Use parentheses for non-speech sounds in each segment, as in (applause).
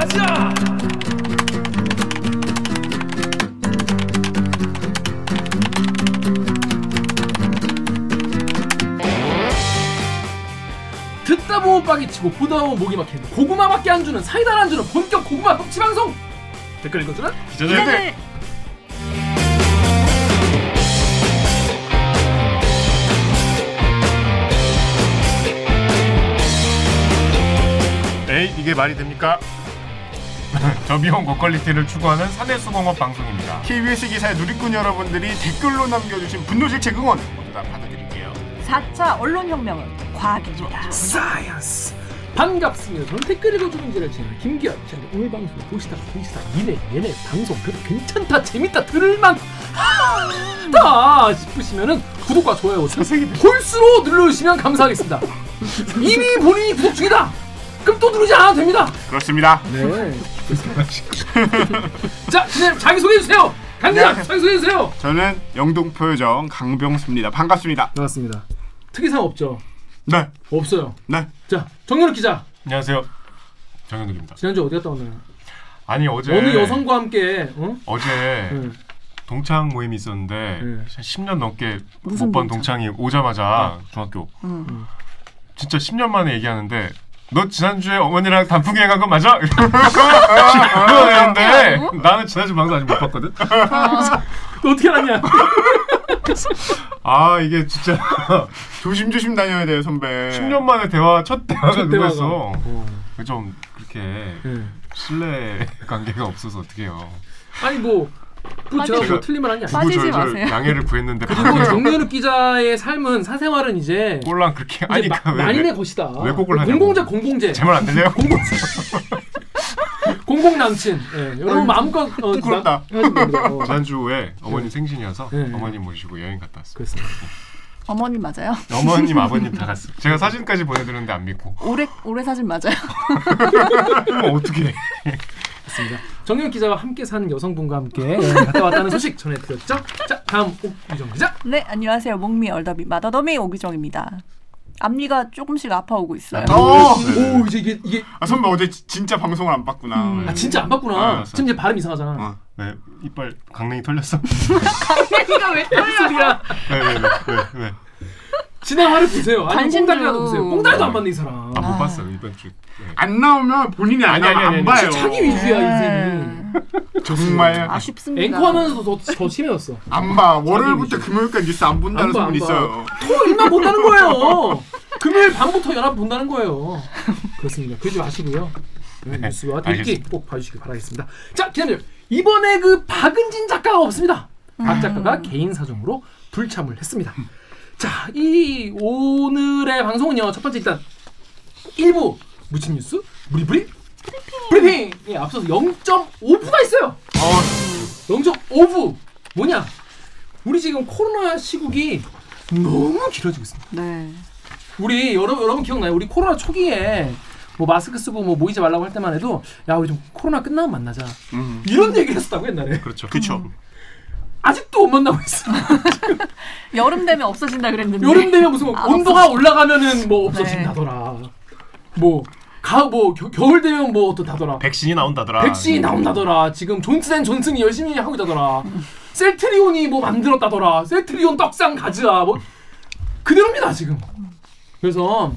가자. 듣다 보면 빡이 치고 보다 보면 목이 막히는 고구마밖에 안 주는 사이다를 안 주는 본격 고구마 섭취 방송 댓글 읽어주는 기자들 에이 이게 말이 됩니까? 저비용 고quality를 추구하는 사내수공업 방송입니다. KBS 기사의 누리꾼 여러분들이 댓글로 남겨주신 분노질책 응원 모두 다 받아드릴게요. 4차 언론혁명은 과학입니다. science 반갑습니다. 저는 댓글 읽어주는 지를 채널 김기현 저는 오늘 방송 보시다가 보시다가 이내 얘네 방송 그래도 괜찮다 재밌다 들을만 하다 (laughs) 싶으시면은 구독과 좋아요 골수로 눌러주시면 감사하겠습니다. (laughs) 이미 본인이 구독 중이다. 그럼 또 누르지 않아도 됩니다. 그렇습니다. 네. (laughs) 자, 기자님 자기 소개해 주세요. 강기자 네. 자기 소개해 주세요. 저는 영동표정 강병수입니다. 반갑습니다. 반갑습니다. 특이사항 없죠? 네, 없어요. 네. 자, 정현욱 기자 안녕하세요. 정현욱입니다. 지난주 어디 갔다 왔나요? 아니 어제 어느 여성과 함께 어? 어제 네. 동창 모임이 있었는데 네. 한 10년 넘게 못 본 동창? 동창이 오자마자 중학교 음. 진짜 10년 만에 얘기하는데 너 지난주에 어머니랑 단풍 여행 간 거 맞아? 이러는데 나는 지난주 방송 아직 못 봤거든. 너 어떻게 알았냐? 아 이게 진짜 (laughs) 조심조심 다녀야 돼요, 선배. 10년 만에 대화 첫 대화가 첫. 그거였어. 어. 좀 그렇게 네. 신뢰 관계가 없어서 어떡해요. 아니 뭐, 뭐 제가 뭐한게 아니고 빠지지 마세요. 양해를 구했는데 그리고 정현욱 기자의 삶은 사생활은 이제 꼴랑 그렇게 이제 아니 마, 그 왜- 만인의 것이다. 왜 곡을 하냐고. 공공재 공공재. 제 말 안 들려요? 공공재. 공공 남친. 예, 여러분 마음껏 어, (laughs) 부끄럽다. 어. 지난주에 어머니 생신이어서 네. 어머님 모시고 여행 갔다 왔어요. 그렇습니다. 어머니 맞아요? 어머님 (laughs) 아버님 다 갔어. 제가 사진까지 보내드렸는데 안 믿고. 올해 올해 사진 맞아요? (laughs) 어떻게? 그렇습니다. 정현 기자와 함께 사는 여성분과 함께 예, 갔다 왔다는 소식 전해드렸죠. 자, 다음 옥유정 기자. 네 안녕하세요 목미 얼더비 마더더미 오기정입니다. 앞니가 조금씩 아파오고 있어요. 어! 오 이제 이게 이게 아, 선배 어제 지- 진짜 방송을 안 봤구나. 음. 아 진짜 안 봤구나. 아, 지금 이제 발음 이상하잖아. 어. 왜 이빨 강냉이 털렸어? (laughs) 앞니가 왜 (laughs) 무슨 소리야? 왜왜왜 왜? 왜? 진행화를 보세요. 아니 관심 꽁다리라도 좀. 보세요. 꽁다리도 안 봤네 이 사람. 아못 아. 봤어 이번 주. 네. 안 나오면 본인이 안 아니, 아니, 안 아니. 봐요. 자기 위주야 네. 인생이. 정말 아쉽습니다. 앵커하면서도 더, 더 심해졌어. 안 봐. 월요일부터. 금요일까지 뉴스 안 본다는 소문. 있어요. 토요일만 본다는 거예요. (laughs) 금요일 밤부터 연합 본다는 거예요. 그렇습니다. 그러지 마시고요. 네, 네, 뉴스와 대기 알겠습니다. 꼭 봐주시기 바라겠습니다. 자, 기자님 이번에 그 박은진 작가가 없습니다. 박 작가가 개인 사정으로 불참을 했습니다. 자, 이 오늘의 방송은요. 첫 번째 일단 1부 무침 뉴스 브리브리 브리핑에 앞서서 0.5부가 있어요. 어, 0.5부 뭐냐? 우리 지금 코로나 시국이 너무 길어지고 있습니다. 네. 우리 여러분 여러분 기억나요? 우리 코로나 초기에 뭐 마스크 쓰고 뭐 모이지 말라고 할 때만 해도 야 우리 좀 코로나 끝나면 만나자 음. 이런 얘기를 했었다고 옛날에 그렇죠. 그쵸. 아직도 못 만나고 있어. (laughs) 여름 되면 없어진다 그랬는데. 여름 되면 무슨 뭐안 온도가 올라가면은 뭐 없어진다더라. 뭐가뭐 겨울 되면 뭐 어떻다더라. 백신이 나온다더라. 백신이 나온다더라. 지금 존슨앤 존슨이 열심히 하고 있다더라. 셀트리온이 뭐 만들었다더라. 셀트리온 떡상 가즈아 뭐 그대로입니다 지금. 그래서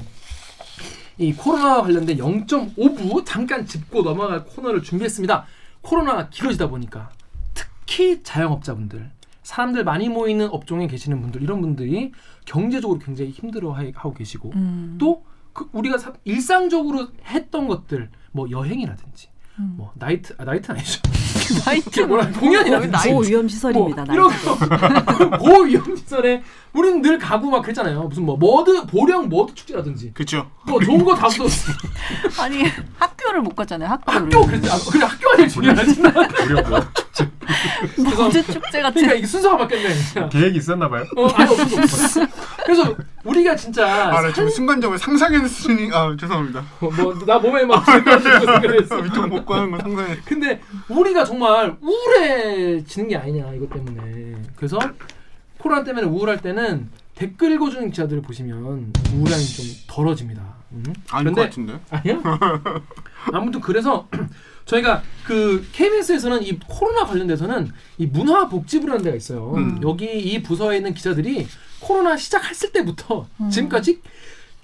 이 코로나 관련된 0.5부 잠깐 짚고 넘어갈 코너를 준비했습니다. 코로나가 길어지다 보니까 특히 자영업자분들, 사람들 많이 모이는 업종에 계시는 분들 이런 분들이 경제적으로 굉장히 힘들어하고 계시고 음. 또 그 우리가 사- 일상적으로 했던 것들 뭐 여행이라든지 음. 뭐 나이트 아 나이트 아니죠 (laughs) 나이트 뭐라 공연이라든지 고위험 시설입니다. 뭐 이런 거 (laughs) 고위험 시설에 우리는 늘 가고 막 그랬잖아요 무슨 뭐 머드 보령 머드 축제라든지 그쵸. 뭐 좋은 거다 써 아니 학교를 못 갔잖아요. 학교를. 학교 그랬지 아, 그래 학교가 제일 중요하지 뭐 뭐제 축제 같은. 그러니까 이게 순서가 바뀌었네 진짜 계획이 있었나 봐요. 어 아니 없어 없어 그래서 우리가 진짜 아, 나 지금 순간적으로 상상했으니, 아, 죄송합니다. 뭐 나 몸에 막 (laughs) 생각했어 위통 복구 하는 거 상상해. 근데 우리가 정말 우울해지는 게 아니냐 이것 때문에 그래서 코로나 때문에 우울할 때는 댓글 읽어주는 기자들을 보시면 우울함이 좀 덜어집니다. 음? 아닐 것 같은데. 아니야? (laughs) 아무튼 그래서 저희가 그 KBS에서는 이 코로나 관련돼서는 이 문화복지부라는 데가 있어요. 음. 여기 이 부서에 있는 기자들이 코로나 시작했을 때부터 음. 지금까지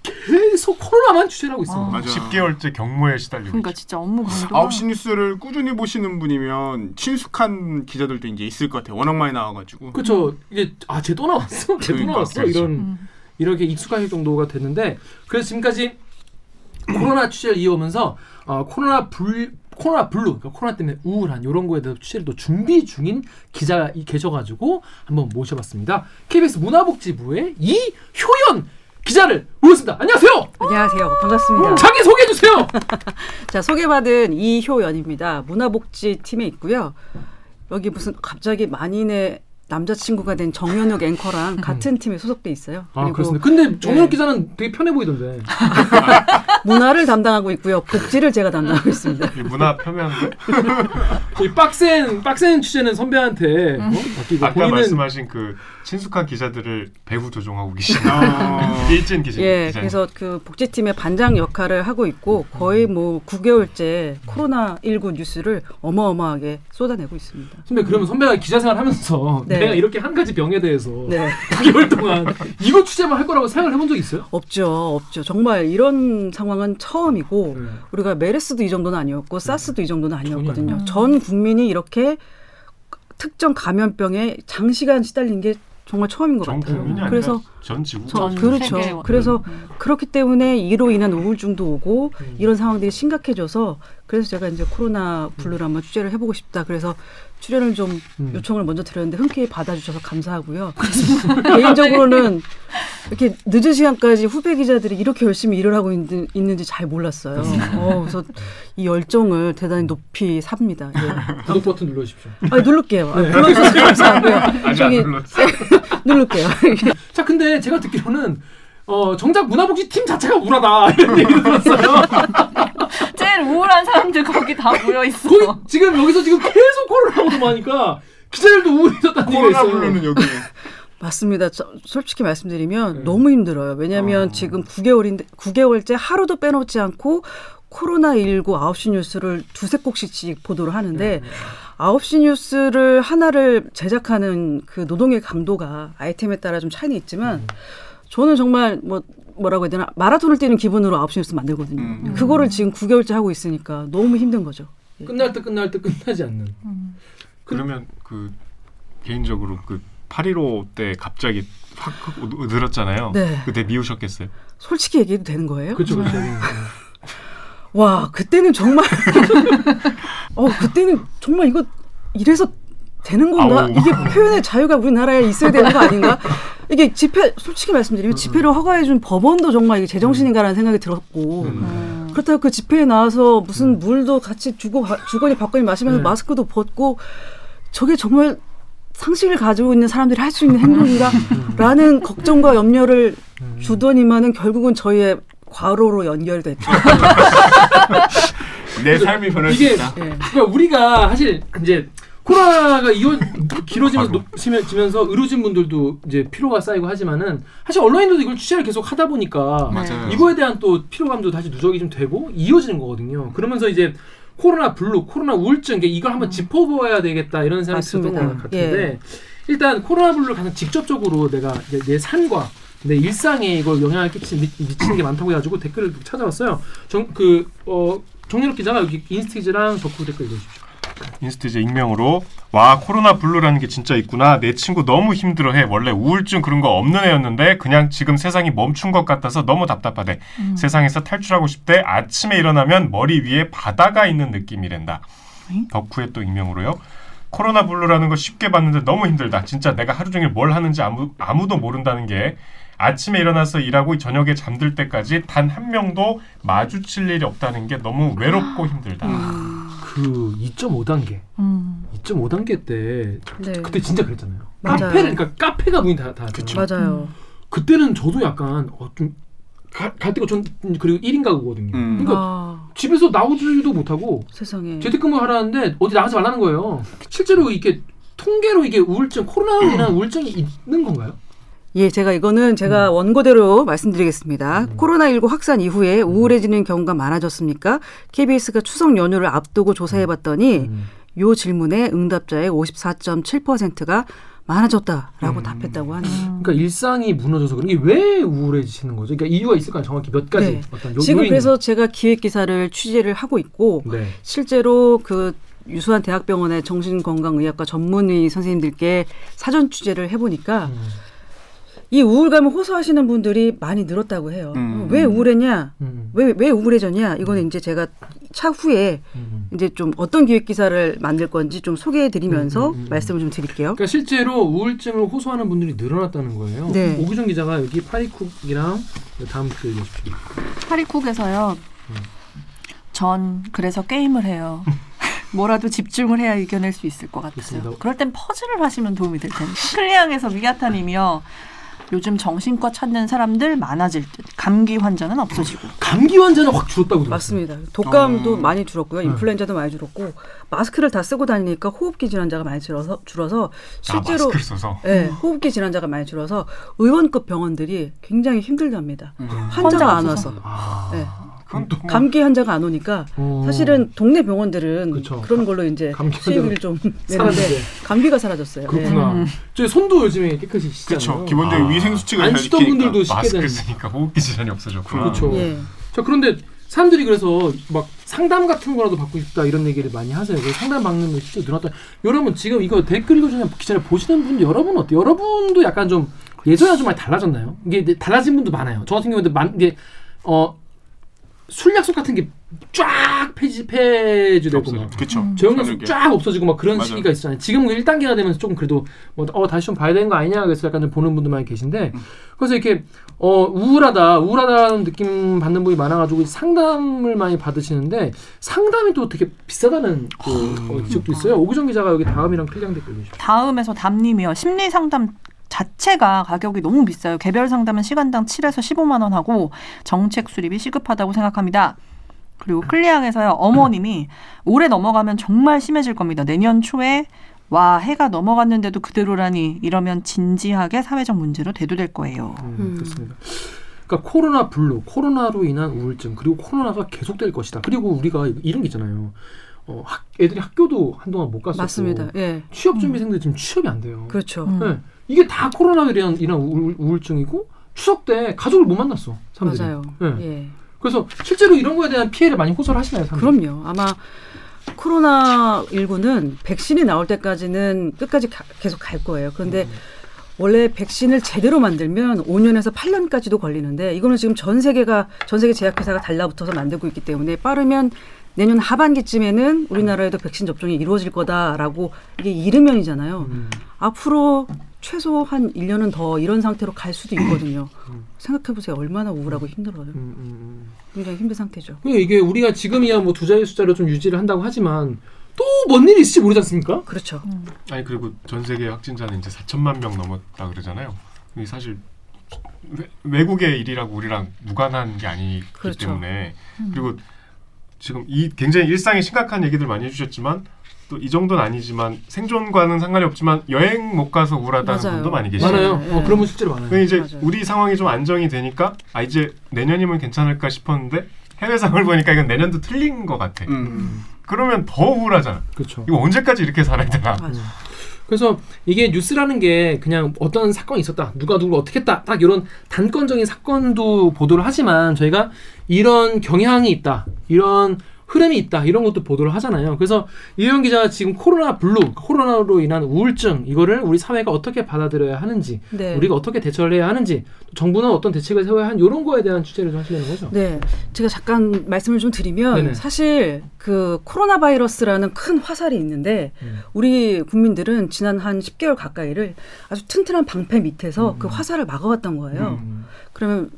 계속 코로나만 취재를 하고 있어요. 아. 맞아. 10개월째 경무에 시달리고 그러니까. 진짜 업무 강도가 9시 뉴스를 꾸준히 보시는 분이면 친숙한 기자들도 이제 있을 것 같아요. 워낙 많이 나와 가지고. 그렇죠. 이게 아 쟤 또 나왔어, 쟤또 그러니까, 나왔어 그렇죠. 이런 음. 이렇게 익숙하실 정도가 됐는데 그래서 지금까지 코로나 취재를 이어오면서 어, 코로나 불 코로나 블루, 그러니까 코로나 때문에 우울한 이런 거에 대해서 취재를 또 준비 중인 기자가 이- 계셔가지고 한번 모셔봤습니다. KBS 문화복지부의 이효연 기자를 모셨습니다. 안녕하세요. 안녕하세요. 반갑습니다. 자기 소개해 주세요. (laughs) 자, 소개받은 이효연입니다. 문화복지 팀에 있고요. 여기 무슨 갑자기 만인의 남자친구가 된 정현욱 앵커랑 같은 팀에 소속돼 있어요. 아 그렇습니다. 근데 정현욱 네. 기자는 되게 편해 보이던데. (laughs) 문화를 담당하고 있고요. 복지를 제가 담당하고 있습니다. 이 문화 표면들 이 빡센 빡센 취재는 선배한테 어? 맡기고 아까 본인은 말씀하신 그 친숙한 기자들을 배후 조종하고 계신 아, (laughs) 일진 기자 예, 기자님. 그래서 그 복지팀의 반장 역할을 하고 있고 거의 뭐 9개월째 코로나 19 뉴스를 어마어마하게 쏟아내고 있습니다. 선배 그러면 선배가 기자 생활하면서 (laughs) 네. 내가 이렇게 한 가지 병에 대해서 네. (laughs) 9개월 동안 이거 취재만 할 거라고 생각을 해본 적 있어요? 없죠, 없죠. 정말 이런 상황은 처음이고 네. 우리가 메르스도 이 정도는 아니었고 사스도 이 정도는 아니었거든요. 전 국민이 이렇게 특정 감염병에 장시간 시달린 게 정말 처음인 것전 같아요. 그래서 전 지구 전 그렇죠. 세계 그래서 음. 그렇기 때문에 이로 인한 우울증도 오고 음. 이런 상황들이 심각해져서 그래서 제가 이제 코로나 블루를 한번 취재를 해보고 싶다. 그래서 출연을 좀 음. 요청을 먼저 드렸는데 흔쾌히 받아주셔서 감사하고요. (laughs) 개인적으로는 이렇게 늦은 시간까지 후배 기자들이 이렇게 열심히 일을 하고 있는, 있는지 잘 몰랐어요. 어, 그래서 이 열정을 대단히 높이 삽니다. 예. 구독 버튼 눌러주십시오. 아, 누를게요. 아, 네. 불러주셔서 (laughs) 감사하고요. 안 저기. 누를게요. (laughs) 자 근데 제가 듣기로는 어, 정작 문화복지 팀 자체가 우울하다 (laughs) 이런 얘기를 들었어요. (laughs) 제일 우울한 사람들 거기 다 모여 있어. 거기 지금 여기서 지금 계속 코로나하고 도마니까 기자들도 우울해졌다는 얘기가 코로나 있어요. 블루는 여기. 맞습니다. 저, 솔직히 말씀드리면 네. 너무 힘들어요. 왜냐하면 어. 지금 9개월인데 9개월째 하루도 빼놓지 않고 코로나19 9시 뉴스를 두세 꼭지씩 보도를 하는데 네. 9시 뉴스를 하나를 제작하는 그 노동의 강도가 아이템에 따라 좀 차이는 있지만 음. 저는 정말 뭐 뭐라고 해야 되나 마라톤을 뛰는 기분으로 9시 뉴스 만들거든요. 음. 그거를 지금 9개월째 하고 있으니까 너무 힘든 거죠. 끝날 때 끝날 때 끝나지 않는. 음. 그러면 그 개인적으로 그 8.15 때 갑자기 확 늘었잖아요. 네. 그때 미우셨겠어요. 솔직히 얘기해도 되는 거예요? 그렇죠. 와 그때는 정말 (laughs) 어 그때는 정말 이거 이래서 되는 건가 아우. 이게 표현의 자유가 우리나라에 있어야 되는 거 아닌가 (laughs) 이게 집회 솔직히 말씀드리면 집회를 허가해 준 법원도 정말 이게 제정신인가라는 생각이 들었고 음. 그렇다고 그 집회에 나와서 무슨 물도 같이 주고 가- 주거니 받거니 마시면서 네. 마스크도 벗고 저게 정말 상식을 가지고 있는 사람들이 할 수 있는 행동인가라는 (laughs) 걱정과 염려를 음. 주더니만은 결국은 저희의 과로로 연결됐죠. (laughs) 내 삶이 변할 수 이게 있다. 예. 그러니까 우리가 사실 이제 코로나가 이어 길어지면서. 높아지면서 의료진 분들도 이제 피로가 쌓이고 하지만은 사실 언론인들도 이걸 취재를 계속 하다 보니까 맞아요. 이거에 대한 또 피로감도 다시 누적이 좀 되고 이어지는 거거든요. 그러면서 이제 코로나 블루, 코로나 우울증 이걸 한번 짚어봐야 되겠다 이런 생각이 들었던. 것 같은데 일단 코로나 블루를 가장 직접적으로 내가 내, 내 삶과 내 일상에 이걸 영향을 끼치는 미, 미치는 게 많다고 해가지고 댓글을 찾아봤어요. 정그어 정유럽 기자가 여기 인스티즈랑 더쿠 댓글 읽어주십시오. 인스티즈 익명으로 와 코로나 블루라는 게 진짜 있구나 내 친구 너무 힘들어해 원래 우울증 그런 거 없는 애였는데 그냥 지금 세상이 멈춘 것 같아서 너무 답답하대 음. 세상에서 탈출하고 싶대 아침에 일어나면 머리 위에 바다가 있는 느낌이란다 응? 더쿠의 또 익명으로요 코로나 블루라는 거 쉽게 봤는데 너무 힘들다 진짜 내가 하루 종일 뭘 하는지 아무, 아무도 모른다는 게 아침에 일어나서 일하고 저녁에 잠들 때까지 단 한 명도 마주칠 일이 없다는 게 너무 외롭고 힘들다 그 2.5단계, 음. 2.5단계 때 네. 그때 진짜 그랬잖아요. 맞아요. 카페를 그러니까 카페가 문이 다 다. 맞아요. 그때는 저도 약간 어, 좀 가, 갈 데가 전 그리고 1인 가구거든요. 음. 그러니까 아, 집에서 나오지도 못하고 세상에. 재택근무 하라는데 어디 나가지 말라는 거예요. 실제로 이게 통계로 이게 우울증 코로나로 인한 (clears throat) 우울증이 있는 건가요? 예, 제가 이거는 제가 원고대로 말씀드리겠습니다. 코로나19 확산 이후에 우울해지는 경우가 많아졌습니까? KBS가 추석 연휴를 앞두고 조사해 봤더니 음. 요 질문에 응답자의 54.7%가 많아졌다라고 음. 답했다고 하네요. 그러니까 일상이 무너져서 그런 게 왜 우울해지시는 거죠? 그러니까 이유가 있을 거아요 정확히 몇 가지 네. 어떤 요, 지금 요인이. 그래서 제가 기획 기사를 취재를 하고 있고 네. 실제로 그 유수한 대학병원의 정신건강의학과 전문의 선생님들께 사전 취재를 해보니까 음. 이 우울감을 호소하시는 분들이 많이 늘었다고 해요. 음. 왜 우울했냐? 음. 왜, 왜 우울해졌냐? 이거는 이제 제가 차후에 음. 이제 좀 어떤 기획 기사를 만들 건지 좀 소개해 드리면서 음, 음, 음, 음. 말씀을 좀 드릴게요. 그러니까 실제로 우울증을 호소하는 분들이 늘어났다는 거예요. 네. 오기정 기자가 여기 파리쿡이랑 다음 글 읽어주십시오. 파리쿡에서요. 음. 전 그래서 게임을 해요. (laughs) 뭐라도 집중을 해야 이겨낼 수 있을 것 같아요. 좋습니다. 그럴 땐 퍼즐을 하시면 도움이 될 텐데. 클리앙에서 미아타님이요. 요즘 정신과 찾는 사람들 많아질 듯. 감기 환자는 없어지고. 감기 환자는 확 줄었다고 들었어요. 맞습니다. 독감도 어. 많이 줄었고요. 네. 인플루엔자도 많이 줄었고 마스크를 다 쓰고 다니니까 호흡기 질환자가 많이 줄어서 줄어서 아, 실제로 마스크를 써서. 예, 호흡기 질환자가 많이 줄어서 의원급 병원들이 굉장히 힘들답니다. 음. 환자가 안. 와서. 아. 네. 그건 또 뭐, 감기 환자가 안 오니까 어. 사실은 동네 병원들은 그쵸. 그런 걸로 이제 감기 수익을 좀. 내는데 감기가 사라졌어요. 그렇구나. 음. 저희 손도 요즘에 깨끗이 씻잖아요. 그렇죠. 기본적인 아. 위생 수칙을 안잘 씻던 지키니까. 분들도 쉽게 마스크를 되는. 쓰니까 호흡기 질환이 없어졌구나. 그렇죠. 예. 자 그런데 사람들이 그래서 막 상담 같은 거라도 받고 싶다 이런 얘기를 많이 하세요. 그래서 상담 받는 거 실제 늘었다. 여러분 지금 이거 댓글 읽어주는 기자를 보시는 분들 여러분 어때요? 여러분도 약간 좀 예전이랑 좀 많이 달라졌나요? 이게 달라진 분도 많아요. 저 같은 경우도 만 이게 어 술 약속 같은 게 쫙 폐지 폐지되고 막. 조용 저녁에. 약속 쫙 없어지고 막 그런 맞아요. 시기가 있잖아요. 지금 1단계가 되면서 조금 그래도 뭐 어 다시 좀 봐야 되는 거 아니냐 그래서 약간 좀 보는 분들 많이 계신데 음. 그래서 이렇게 어 우울하다 우울하다는 느낌 받는 분이 많아가지고 상담을 많이 받으시는데 상담이 또 되게 비싸다는 그 어, 지적도 있어요. 오기정 기자가 여기 다음이랑 필량 댓글 주십시오. 다음에서 담님이요. 심리 상담 자체가 가격이 너무 비싸요. 개별 상담은 시간당 7에서 15만 원 하고 정책 수립이 시급하다고 생각합니다. 그리고 클리앙에서요. 어머님이 올해 넘어가면 정말 심해질 겁니다. 내년 초에 와 해가 넘어갔는데도 그대로라니 이러면 진지하게 사회적 문제로 대두될 거예요. 음, 음. 그렇습니다. 그러니까 코로나 블루, 코로나로 인한 우울증 그리고 코로나가 계속될 것이다. 그리고 우리가 이런 게 있잖아요. 어, 학, 애들이 학교도 한동안 못 갔었고 맞습니다. 예. 취업 준비생들 지금 취업이 안 돼요. 그렇죠. 음. 네. 이게 다 코로나로 인한, 인한 우울, 우울증이고 추석 때 가족을 못 만났어. 사람들이. 맞아요. 네. 예. 그래서 실제로 이런 거에 대한 피해를 많이 호소를 하시나요? 사람들이? 그럼요. 아마 코로나 19는 백신이 나올 때까지는 끝까지 가- 계속 갈 거예요. 그런데 원래 백신을 제대로 만들면 5년에서 8년까지도 걸리는데 이거는 지금 전 세계가 전 세계 제약회사가 달라붙어서 만들고 있기 때문에 빠르면 내년 하반기쯤에는 우리나라에도 백신 접종이 이루어질 거다라고 이게 이르면이잖아요. 음. 앞으로 최소 한 1년은 더 이런 상태로 갈 수도 있거든요. 음. 생각해 보세요. 얼마나 우울하고 힘들어요. 음, 음, 음. 굉장히 힘든 상태죠. 그러니까 이게 우리가 지금이야 뭐 두 자리 숫자로 좀 유지를 한다고 하지만 또 뭔 일이 있을지 모르지 않습니까? 그렇죠. 아니 그리고 전 세계 확진자는 이제 4천만 명 넘었다 그러잖아요. 이게 사실 외, 외국의 일이라고 우리랑 무관한 게 아니기 그렇죠. 때문에 그리고 지금 이 굉장히 일상에 심각한 얘기들 많이 해주셨지만 또 이 정도는 아니지만 생존과는 상관이 없지만 여행 못 가서 우울하다는 맞아요. 분도 많이 계시죠. 많아요. 네. 어, 그런 분 실제로 많아요. 그 이제 맞아요. 우리 상황이 좀 안정이 되니까 아 이제 내년이면 괜찮을까 싶었는데 해외 상황을 보니까 이건 내년도 틀린 것 같아. 음. 그러면 더 우울하잖아. 그렇죠. 이거 언제까지 이렇게 살아야 되나? 맞아. 그래서 이게 뉴스라는 게 그냥 어떤 사건이 있었다, 누가 누구 어떻게 했다, 딱 이런 단건적인 사건도 보도를 하지만 저희가 이런 경향이 있다, 이런 흐름이 있다, 이런 것도 보도를 하잖아요. 그래서 이현 기자가 지금 코로나 블루, 코로나로 인한 우울증 이거를 우리 사회가 어떻게 받아들여야 하는지, 네. 우리가 어떻게 대처를 해야 하는지, 또 정부는 어떤 대책을 세워야 하는 이런 거에 대한 취재를 좀 하시려는 거죠. 네, 제가 잠깐 말씀을 좀 드리면 네네. 사실 그 코로나 바이러스라는 큰 화살이 있는데 음. 우리 국민들은 지난 한 10개월 가까이를 아주 튼튼한 방패 밑에서 음. 그 화살을 막아왔던 거예요. 음. 그러면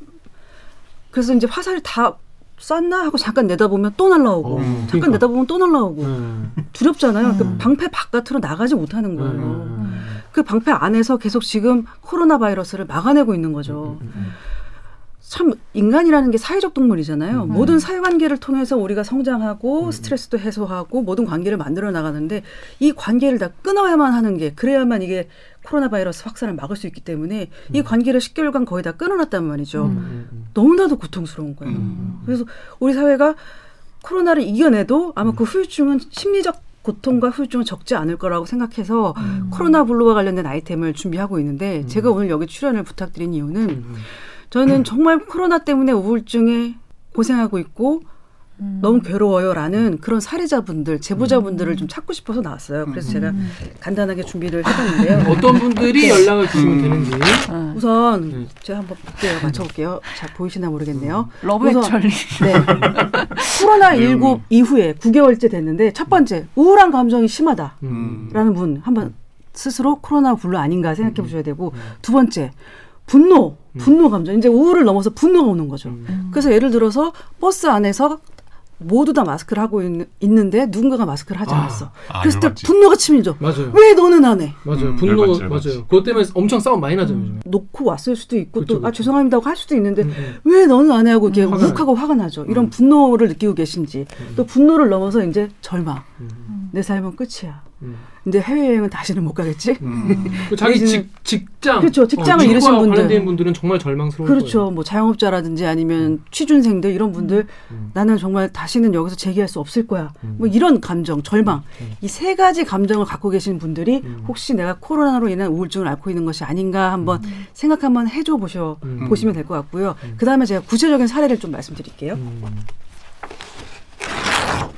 그래서 이제 화살이 다 쐈나 하고 잠깐 내다보면 또 날라오고 어, 잠깐 그러니까. 내다보면 또 날라오고 음. 두렵잖아요. 음. 그 방패 바깥으로 나가지 못하는 거예요. 음. 그 방패 안에서 계속 지금 코로나 바이러스를 막아내고 있는 거죠. 음. 참 인간이라는 게 사회적 동물이잖아요. 음. 모든 사회관계를 통해서 우리가 성장하고 스트레스도 해소하고 모든 관계를 만들어 나가는데 이 관계를 다 끊어야만 하는 게 그래야만 이게 코로나 바이러스 확산을 막을 수 있기 때문에 이 관계를 10개월간 거의 다 끊어놨단 말이죠. 음, 음. 너무나도 고통스러운 거예요. 음. 그래서 우리 사회가 코로나를 이겨내도 아마 그 후유증은 심리적 고통과 후유증은 적지 않을 거라고 생각해서 코로나 블루와 관련된 아이템을 준비하고 있는데 제가 오늘 여기 출연을 부탁드린 이유는 음. 저는 정말 코로나 때문에 우울증에 고생하고 있고 너무 괴로워요라는 그런 사례자분들, 제보자분들을 좀 찾고 싶어서 나왔어요. 그래서 제가 간단하게 준비를 해봤는데요. (laughs) 어떤 분들이 연락을 주시면 되는지. 어. 우선 네. 제가 한번 볼게요. 맞춰볼게요. 잘 보이시나 모르겠네요. 러브 액츄얼리. 네. (laughs) 코로나 19 이후에 9개월째 됐는데 첫 번째 우울한 감정이 심하다. 음. 라는 분 한번 스스로 코로나 블루 아닌가 생각해 보셔야 되고 두 번째 분노 분노 감정 이제 우울을 넘어서 분노가 오는 거죠. 음. 그래서 예를 들어서 버스 안에서 모두 다 마스크를 하고 있는, 있는데 누군가가 마스크를 하지 아. 않았어. 아, 그랬을 때 열받지. 분노가 치밀죠. 맞아요. 왜 너는 안 해? 맞아요. 음, 분노 열받지, 열받지. 맞아요. 그것 때문에 엄청 싸움 많이 나죠 요즘에. 놓고 왔을 수도 있고 그렇죠, 또아 그렇죠. 죄송합니다 하고 할 수도 있는데 음, 음. 왜 너는 안 해? 하고 이렇게 화가 욱하고 화가 나죠. 이런 분노를 느끼고 계신지 또 분노를 넘어서 이제 절망. 내 삶은 끝이야. 음. 근데 해외여행은 다시는 못 가겠지? 그 자기 직, 직장, 그렇죠. 직장을 직과 잃으신 분들. 관련된 분들은 정말 절망스러울 그렇죠. 거예요. 뭐 자영업자라든지 아니면 취준생들 이런 분들 음. 나는 정말 다시는 여기서 재기할 수 없을 거야. 음. 뭐 이런 감정, 절망. 음. 이세 가지 감정을 갖고 계신 분들이 음. 혹시 내가 코로나로 인한 우울증을 앓고 있는 것이 아닌가 한번 생각 한번 해줘 보셔 음. 보시면 될 것 같고요. 그 다음에 제가 구체적인 사례를 좀 말씀드릴게요.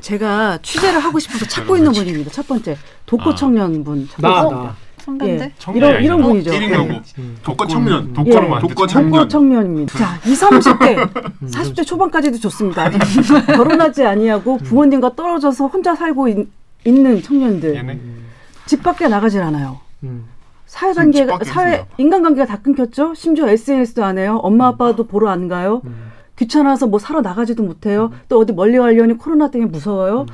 음. 제가 취재를 하고 싶어서 찾고 있는 분입니다. 첫 번째 독거 아. 청년분 찾고 나, 있습니다. 나. 선배인데. 예. 청년이 이런 이런. 분이죠. 예. 음. 독거 청년. 독거로 예. 독거 청년. 독거 청년입니다. 자, 2, 30대, 40대 초반까지도 좋습니다. (laughs) 결혼하지 아니하고 부모님과 떨어져서 혼자 살고 있, 는 청년들. 얘네 집 밖에 나가질 않아요. 음. 사회관계가 집 밖에 사회 있습니다. 인간관계가 다 끊겼죠. 심지어 SNS도 안 해요. 엄마 아빠도 보러 안 가요. 음. 귀찮아서 뭐 사러 나가지도 못해요. 또 어디 멀리 가려니 코로나 때문에 무서워요.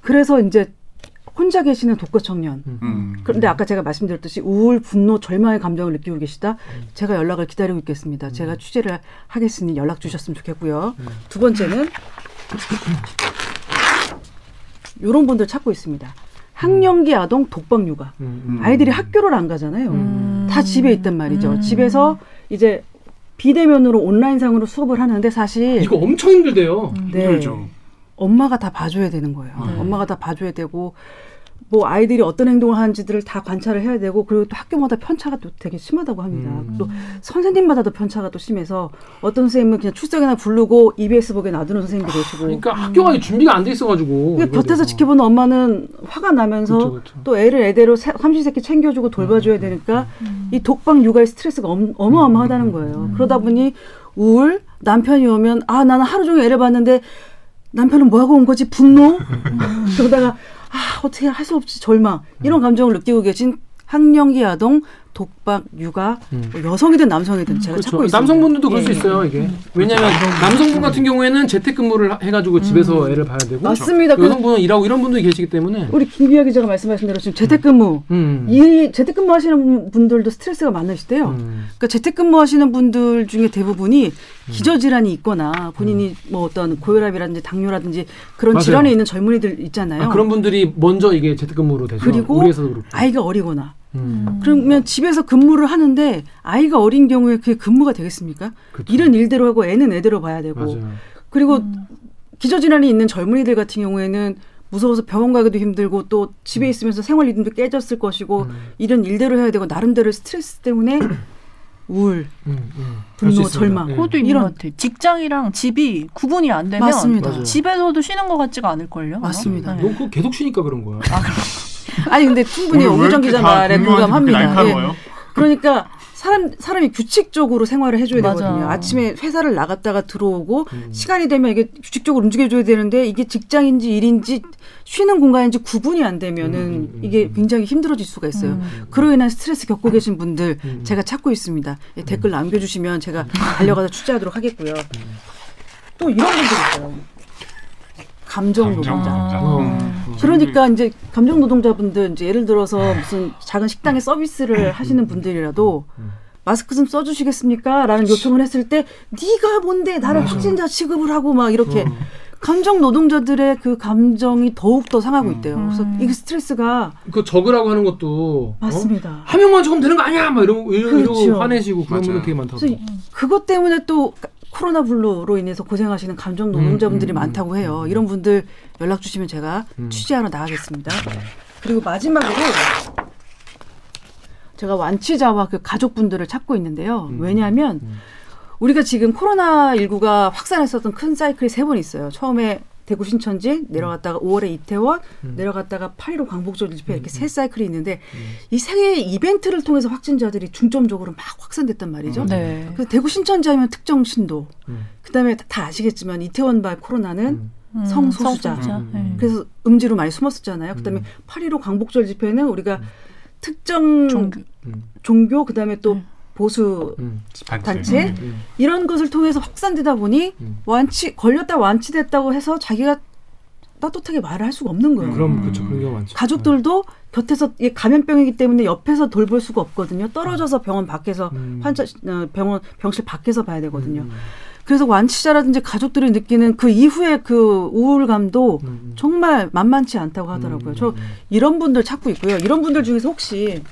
그래서 이제 혼자 계시는 독거 청년. 음. 그런데 아까 제가 말씀드렸듯이 우울, 분노, 절망의 감정을 느끼고 계시다. 제가 연락을 기다리고 있겠습니다. 제가 취재를 하겠으니 연락 주셨으면 좋겠고요. 두 번째는 이런 분들 찾고 있습니다. 학령기 아동 독방 육아. 음. 음. 아이들이 학교를 안 가잖아요. 음. 다 집에 있단 말이죠. 음. 집에서 이제 비대면으로 온라인상으로 수업을 하는데 사실 이거 엄청 힘들대요. 네, 힘들죠. 엄마가 다 봐줘야 되는 거예요. 네. 엄마가 다 봐줘야 되고 뭐 아이들이 어떤 행동을 하는지들을 다 관찰을 해야 되고 그리고 또 학교마다 편차가 또 되게 심하다고 합니다. 음. 또 선생님마다도 편차가 또 심해서 어떤 선생님은 그냥 출석이나 부르고 EBS 보게 놔두는 선생님도 계시고 그러니까 학교가 준비가 안 돼 있어가지고. 이거에 곁에서. 지켜보는 엄마는 화가 나면서 그렇죠, 그렇죠. 또 애를 애대로 세- 삼시세끼 챙겨주고 돌봐줘야 되니까 이 독방 육아의 스트레스가 엄, 어마어마하다는 거예요. 그러다 보니 우울 남편이 오면 아 나는 하루 종일 애를 봤는데 남편은 뭐 하고 온 거지 분노 (laughs) 그러다가 아 어떻게 할 수 없이 절망. 이런 감정을 느끼고 계신 학령기 아동 독박 육아 음. 뭐 여성이든 남성이든 제가 그렇죠. 찾고 있습니다. 남성분들도 그럴 수 예, 있어요 이게. 왜냐하면 남성분 같은 경우에는 재택근무를 하- 해가지고 집에서 애를 봐야 되고 맞습니다. 여성분은 일하고 이런 분들이 계시기 때문에. 우리 김비아 기자가 말씀하신 대로 지금 재택근무 음. 이 재택근무 하시는 분들도 스트레스가 많으시대요. 음. 그러니까 재택근무 하시는 분들 중에 대부분이 기저질환이 있거나 본인이 뭐 어떤 고혈압이라든지 당뇨라든지 그런 맞아요. 질환이 있는 젊은이들 있잖아요. 아, 그런 분들이 먼저 이게 재택근무로 되죠. 그리고 우리 회사도 그렇고. 아이가 어리거나 음. 그러면 집에서 근무를 하는데 아이가 어린 경우에 그게 근무가 되겠습니까? 그렇죠. 일은 일대로 하고 애는 애대로 봐야 되고 맞아요. 그리고 기저질환이 있는 젊은이들 같은 경우에는 무서워서 병원 가기도 힘들고 또 집에 있으면서 생활 리듬도 깨졌을 것이고 음. 일은 일대로 해야 되고 나름대로 스트레스 때문에 우울, 음, 음. 그럴 수 분노. 절망. 예. 그것도 있는 이런- 것 같아. 직장이랑 집이 구분이 안 되면 맞습니다. 맞아요. 집에서도 쉬는 것 같지가 않을 걸요? 아마? 맞습니다. 네. 너 그거 계속 쉬니까 그런 거야. 아 니 근데 충분히 이렇게 기자 다 말에 공감합니다. 예. 그러니까 사람 사람이 규칙적으로 생활을 해줘야 맞아. 되거든요. 아침에 회사를 나갔다가 들어오고 음. 시간이 되면 이게 규칙적으로 움직여줘야 되는데 이게 직장인지 일인지 쉬는 공간인지 구분이 안 되면은 음, 음, 음, 이게 음. 굉장히 힘들어질 수가 있어요. 음. 그로 인한 스트레스 겪고 계신 분들 음. 제가 찾고 있습니다. 예, 댓글 남겨주시면 제가 달려가서 취재하도록 하겠고요. 또 이런 분들 있어요. 감정 노동자. 어. 음. 그러니까 이제 감정 노동자분들 이제 예를 들어서 무슨 작은 식당에 서비스를 하시는 분들이라도 마스크 좀 써주시겠습니까? 라는 요청을 했을 때 네가 뭔데 나를 확진자 취급을 하고 막 이렇게 어. 감정 노동자들의 그 감정이 더욱 더 상하고 음. 있대요. 그래서 이게 스트레스가 그 적으라고 하는 것도 어? 맞습니다. 한 명만 적으면 되는 거 아니야? 막 이러고 이러고, 그렇죠. 화내시고 그런 분들. 되게 많다고. 그래서 그것 때문에 또 코로나 블루로 인해서 고생하시는 감정 노동자분들이 음, 음, 많다고 해요. 음. 이런 분들 연락 주시면 제가 음. 취재하러 나가겠습니다. 그리고 마지막으로 제가 완치자와 그 가족분들을 찾고 있는데요. 음. 왜냐하면 음. 우리가 지금 코로나 19가 확산했었던 큰 사이클이 세 번 있어요. 처음에 대구 신천지 내려갔다가 5월에 이태원 음. 내려갔다가 8.15 광복절 집회 이렇게 음, 세 사이클이 있는데 음. 이세 개의 이벤트를 통해서 확진자들이 중점적으로 막 확산됐단 말이죠. 음. 네. 그 대구 신천지 하면 특정 신도. 음. 그다음에 다- 다 아시겠지만 이태원발 코로나는 음. 음, 성소수자. 음, 음. 그래서 음지로 많이 숨었었잖아요. 그다음에 음. 8.15 광복절 집회는 우리가 음. 특정 종교. 음. 종교 그다음에 또 네. 보수 음. 단체. 음. 음. 이런 것을 통해서 확산되다 보니 음. 완치 걸렸다 완치됐다고 해서 자기가 떳떳하게 말을 할 수가 없는 거예요. 그럼 음. 그렇죠. 그런 경우 많죠. 가족들도 곁에서 이게 감염병이기 때문에 옆에서 돌볼 수가 없거든요. 떨어져서 병원 밖에서 음. 환자 어, 병원 병실 밖에서 봐야 되거든요. 음. 그래서 완치자라든지 가족들이 느끼는 그 이후의 그 우울감도 음. 정말 만만치 않다고 하더라고요. 음. 저 이런 분들 찾고 있고요. 이런 분들 중에서 혹시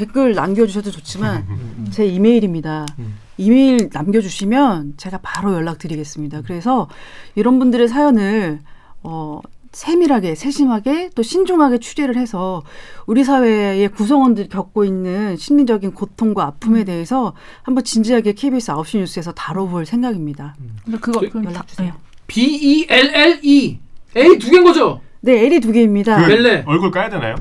댓글 남겨주셔도 좋지만 음. 제 이메일입니다. 음. 이메일 남겨주시면 제가 바로 연락드리겠습니다. 그래서 이런 분들의 사연을 어, 세밀하게, 세심하게 또 신중하게 취재를 해서 우리 사회의 구성원들이 겪고 있는 심리적인 고통과 아픔에 대해서 한번 진지하게 KBS 9시 뉴스에서 다뤄볼 생각입니다. 근데 그거 연락 주세요. B E L L E A 두 개인 거죠? 네, L이 두 개입니다. 그 멜레. 얼굴 까야 되나요?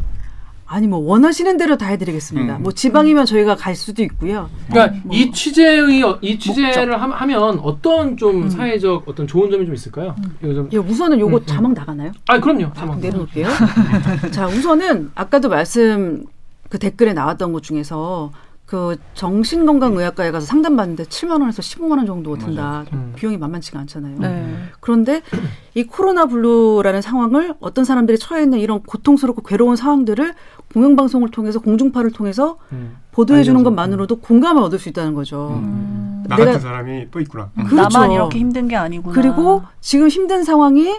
아니 뭐 원하시는 대로 다 해드리겠습니다. 음. 뭐 지방이면 저희가 갈 수도 있고요. 그러니까 뭐. 이 취재의 어- 이 취재를 함- 하면 어떤 좀 음. 사회적 어떤 좋은 점이 좀 있을까요? 이거 좀 예, 우선은 요거 음, 음. 자막 나가나요? 아 그럼요. 아, 잠깐 내려놓을게요. 자, 우선은 아까도 말씀 그 댓글에 나왔던 것 중에서 그 정신건강의학과에 가서 상담받는데 7만 원에서 15만 원 정도 든다. 음. 비용이 만만치가 않잖아요. 네. 그런데 이 코로나 블루라는 상황을 어떤 사람들이 처해 있는 이런 고통스럽고 괴로운 상황들을 공영방송을 통해서 공중파를 통해서 음. 보도해 주는. 것만으로도 공감을 얻을 수 있다는 거죠. 음. 나 내가- 같은 사람이 또 있구나. 그렇죠. 나만 이렇게 힘든 게 아니구나. 그리고 지금 힘든 상황이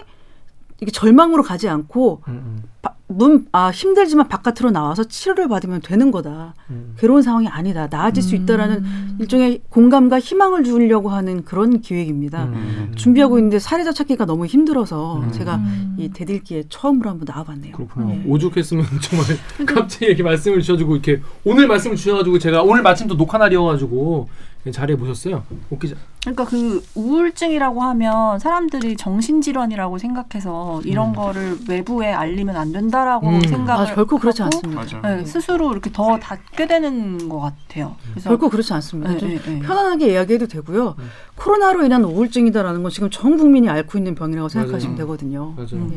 이게 절망으로 가지 않고 음, 음, 바- 문, 아, 힘들지만 바깥으로 나와서 치료를 받으면 되는 거다. 음. 괴로운 상황이 아니다. 나아질 수 있다라는 음. 일종의 공감과 희망을 주려고 하는 그런 기획입니다. 음. 준비하고 있는데 사례자 찾기가 너무 힘들어서 음. 제가 음. 이 대들기에 처음으로 한번 나와봤네요. 그렇구나. 네. 오죽했으면 (laughs) 정말 갑자기 이렇게 말씀을 주셔가지고 이렇게 오늘 말씀을 주셔가지고 제가 오늘 마침 또 녹화 날이어가지고 자리에 모셨어요. 웃기자. 그러니까 그 우울증이라고 하면 사람들이 정신질환이라고 생각해서 이런 음. 거를 외부에 알리면 안 된다라고 음. 생각을 아, 결코 그렇지 하고, 않습니다. 네, 스스로 이렇게 더 닫게 되는 것 같아요. 그래서 결코 그렇지 않습니다. 네, 좀 네, 네. 편안하게 이야기해도 되고요. 음. 코로나로 인한 우울증이다라는 건 지금 전 국민이 앓고 있는 병이라고 생각하시면 맞아요. 되거든요. 맞아요.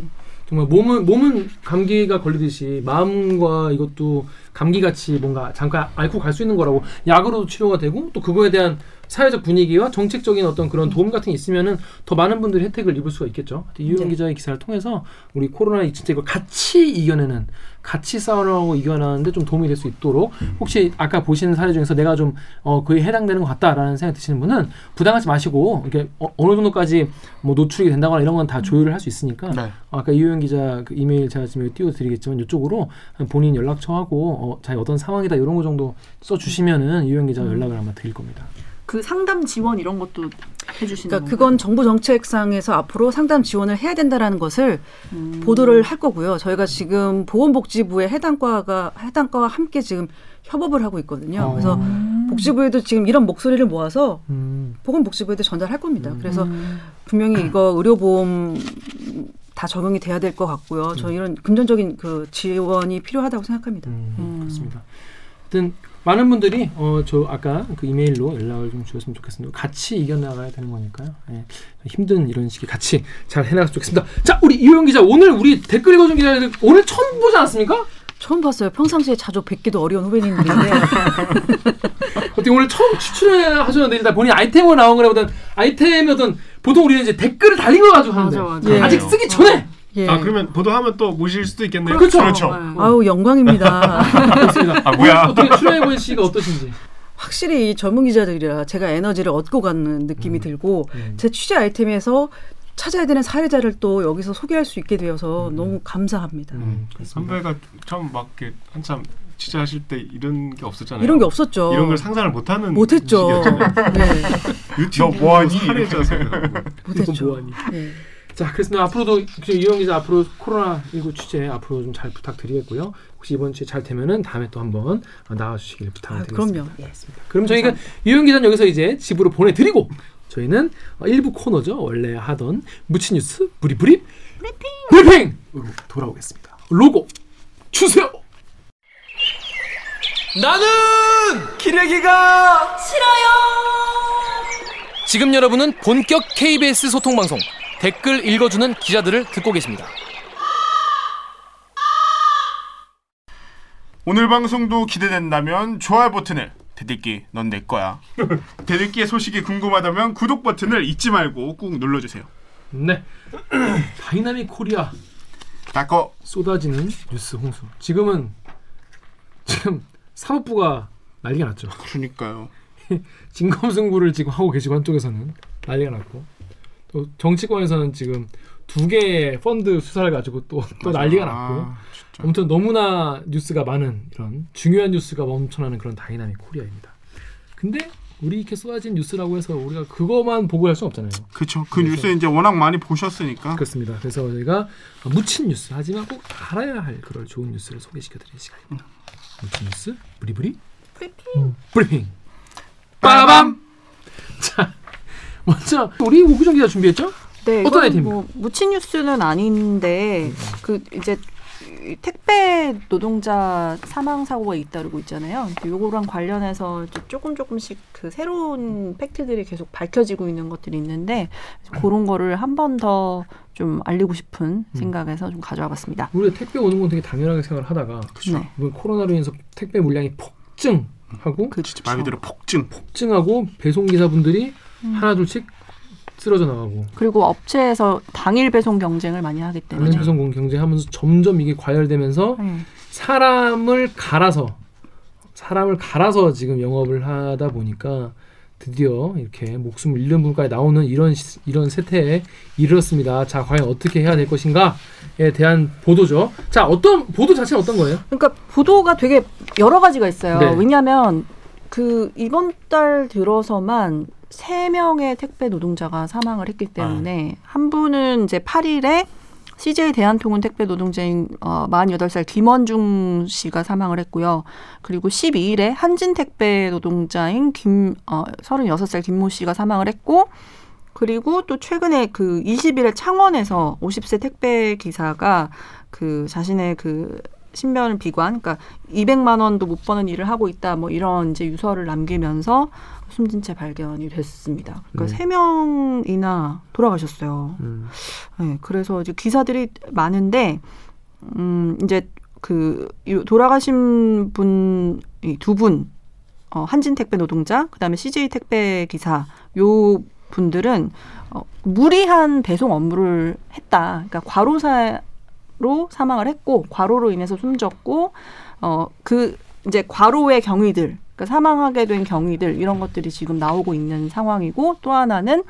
네. 정말 몸은 몸은 감기가 걸리듯이 마음과 이것도 감기 같이 뭔가 잠깐 앓고 갈 수 있는 거라고 약으로도 치료가 되고 또 그거에 대한 사회적 분위기와 정책적인 어떤 그런 도움 같은 게 있으면은 더 많은 분들이 혜택을 입을 수가 있겠죠. 이유영 네. 기자의 기사를 통해서 우리 코로나 진짜 이걸 같이 이겨내는 같이 싸우려고 이겨나는데 좀 도움이 될 수 있도록 혹시 아까 보시는 사례 중에서 내가 좀 어, 그에 해당되는 것 같다라는 생각 드시는 분은 부담하지 마시고 이렇게 어, 어느 정도까지 뭐 노출이 된다거나 이런 건 다 조율을 할 수 있으니까 네. 아까 이효영 기자 그 이메일 제가 지금 여기 띄워드리겠지만 이쪽으로 본인 연락처하고 어, 자기 어떤 상황이다 이런 거 정도 써주시면은 이효영 기자 가 연락을 아마 드릴 겁니다. 그 상담 지원 이런 것도 해주시는 그러니까 건가요? 그건 정부 정책상에서 앞으로 상담 지원을 해야 된다라는 것을 음. 보도를 할 거고요. 저희가 지금 보건복지부의 해당 과가 해당 과와 함께 지금 협업을 하고 있거든요. 어. 그래서 음. 복지부에도 지금 이런 목소리를 모아서 음. 보건복지부에도 전달할 겁니다. 음. 그래서 음. 분명히 이거 의료보험 다 적용이 돼야 될 것 같고요. 저 이런 금전적인 그 지원이 필요하다고 생각합니다. 음, 음. 그렇습니다. 하여튼 많은 분들이 어, 저 아까 그 이메일로 연락을 좀 주셨으면 좋겠습니다. 같이 이겨나가야 되는 거니까요. 예. 힘든 이런 시기 같이 잘 해나갔으면 좋겠습니다. 자, 우리 이효영 기자 오늘 우리 댓글 읽어준 기자들 오늘 처음 보지 않았습니까? 처음 봤어요. 평상시에 자주 뵙기도 어려운 후배님들인데 (laughs) 어떻게 오늘 처음 추출하셨는데 일단 본인 아이템으로 나온 거라보단 아이템이 어떤 보통 우리는 이제 댓글을 달린 거 가지고 하는데 맞아, 맞아. 예. 아직 쓰기 전에 예. 아 그러면 보도하면 또 모실 수도 있겠네요. 그렇죠. 그렇죠. 네. 아우 영광입니다. 그렇습니다. 아, 뭐야. (laughs) 어떻게 출연해 본 씨가 어떠신지. 확실히 이 전문 기자들이라 제가 에너지를 얻고 가는 느낌이 들고 음. 제 취재 아이템에서 찾아야 되는 사회자를 또 여기서 소개할 수 있게 되어서 너무 감사합니다. 음, 그렇습니다. 선배가 처음 막 이렇게 한참 취재하실 때 이런 게 없었잖아요. 이런 게 없었죠. 이런 걸 상상을 못하는 못했죠. 네, (laughs) 유튜브 너 뭐하니? 못했죠. 네. 자, 그렇습니다. 앞으로도 이영 기자 앞으로 코로나 19 취재 앞으로 좀 잘 부탁드리겠고요. 혹시 이번 주에 잘 되면은 다음에 또 한번 나와 주시길 아, 부탁드리겠습니다. 그럼요. 예. 그럼 저희가 유영 기자는 여기서 이제 집으로 보내 드리고 저희는 어, 일부 코너죠. 원래 하던 무치 뉴스 브리브리 브리핑 브리핑으로 돌아오겠습니다. 로고 주세요. 나는 기레기가 싫어요. 지금 여러분은 본격 KBS 소통 방송 댓글 읽어주는 기자들을 듣고 계십니다. 오늘 방송도 기대된다면 좋아요 버튼을 대들기 넌 내 거야. (laughs) 대들기의 소식이 궁금하다면 구독 버튼을 잊지 말고 꾹 눌러주세요. 네, (clears throat) dynamic Korea 닦어. 쏟아지는 뉴스 홍수. 지금은 지금 사법부가 난리가 났죠. 그러니까요. (laughs) 진검승부를 지금 하고 계시고 한쪽에서는 난리가 났고 또 정치권에서는 지금 두 개의 펀드 수사를 가지고 또 또 맞아. 난리가 났고 아. 아무튼 너무나 뉴스가 많은 이런 중요한 뉴스가 넘쳐나는 그런 dynamic Korea입니다. 근데 우리 이렇게 쏟아진 뉴스라고 해서 우리가 그것만 보고 할 수는 없잖아요. 그쵸. 그 뉴스 이제 워낙 많이 보셨으니까. 그렇습니다. 그래서 저희가 묻힌 뉴스 하지만 꼭 알아야 할 그런 좋은 뉴스를 소개시켜드리는 시간입니다. 묻힌 뉴스 브리브리 브리핑 브리핑 빠밤 자 (laughs) 먼저 우리 오규정 기자 준비했죠? 네, 어떤 아이템입니까? 뭐 묻힌 뉴스는 아닌데 그 이제 이 택배 노동자 사망 사고가 잇따르고 있잖아요. 요거랑 관련해서 조금 조금씩 그 새로운 팩트들이 계속 밝혀지고 있는 것들이 있는데 그런 거를 한 번 더 좀 알리고 싶은 생각에서 좀 가져와 봤습니다. 우리가 택배 오는 건 되게 당연하게 생각을 하다가 그쵸. 네. 이번 코로나로 인해서 택배 물량이 폭증하고 진짜 말 그대로 폭증. 폭증하고 배송 기사분들이 하나 둘씩 쓰러져 나가고 그리고 업체에서 당일 배송 경쟁을 많이 하기 때문에 당일 배송 경쟁하면서 점점 이게 과열되면서 네. 사람을 갈아서 사람을 갈아서 지금 영업을 하다 보니까 드디어 이렇게 목숨을 잃는 분까지 나오는 이런 시- 이런 세태에 이르렀습니다. 자, 과연 어떻게 해야 될 것인가에 대한 보도죠. 자, 어떤 보도 자체는 어떤 거예요? 그러니까 보도가 되게 여러 가지가 있어요. 네. 왜냐하면 그 이번 달 들어서만 세 명의 택배 노동자가 사망을 했기 때문에 한 분은 이제 8일에 CJ 대한통운 택배 노동자인 어, 48살 김원중 씨가 사망을 했고요. 그리고 12일에 한진 택배 노동자인 김 어, 36살 김모 씨가 사망을 했고 그리고 또 최근에 그 20일에 창원에서 50세 택배 기사가 그 자신의 그 신변을 비관, 그러니까 200만 원도 못 버는 일을 하고 있다, 뭐 이런 이제 유서를 남기면서 숨진 채 발견이 됐습니다. 그러니까 네. 세 명이나 돌아가셨어요. 음. 네, 그래서 이제 기사들이 많은데, 음, 이제 그이 돌아가신 분 이 두 분, 어, 한진 택배 노동자, 그 다음에 CJ 택배 기사, 요 분들은 어, 무리한 배송 업무를 했다. 그러니까 과로사로 사망을 했고, 과로로 인해서 숨졌고, 어, 그 이제 과로의 경위들, 그러니까 사망하게 된 경위들 이런 것들이 지금 나오고 있는 상황이고, 또 하나는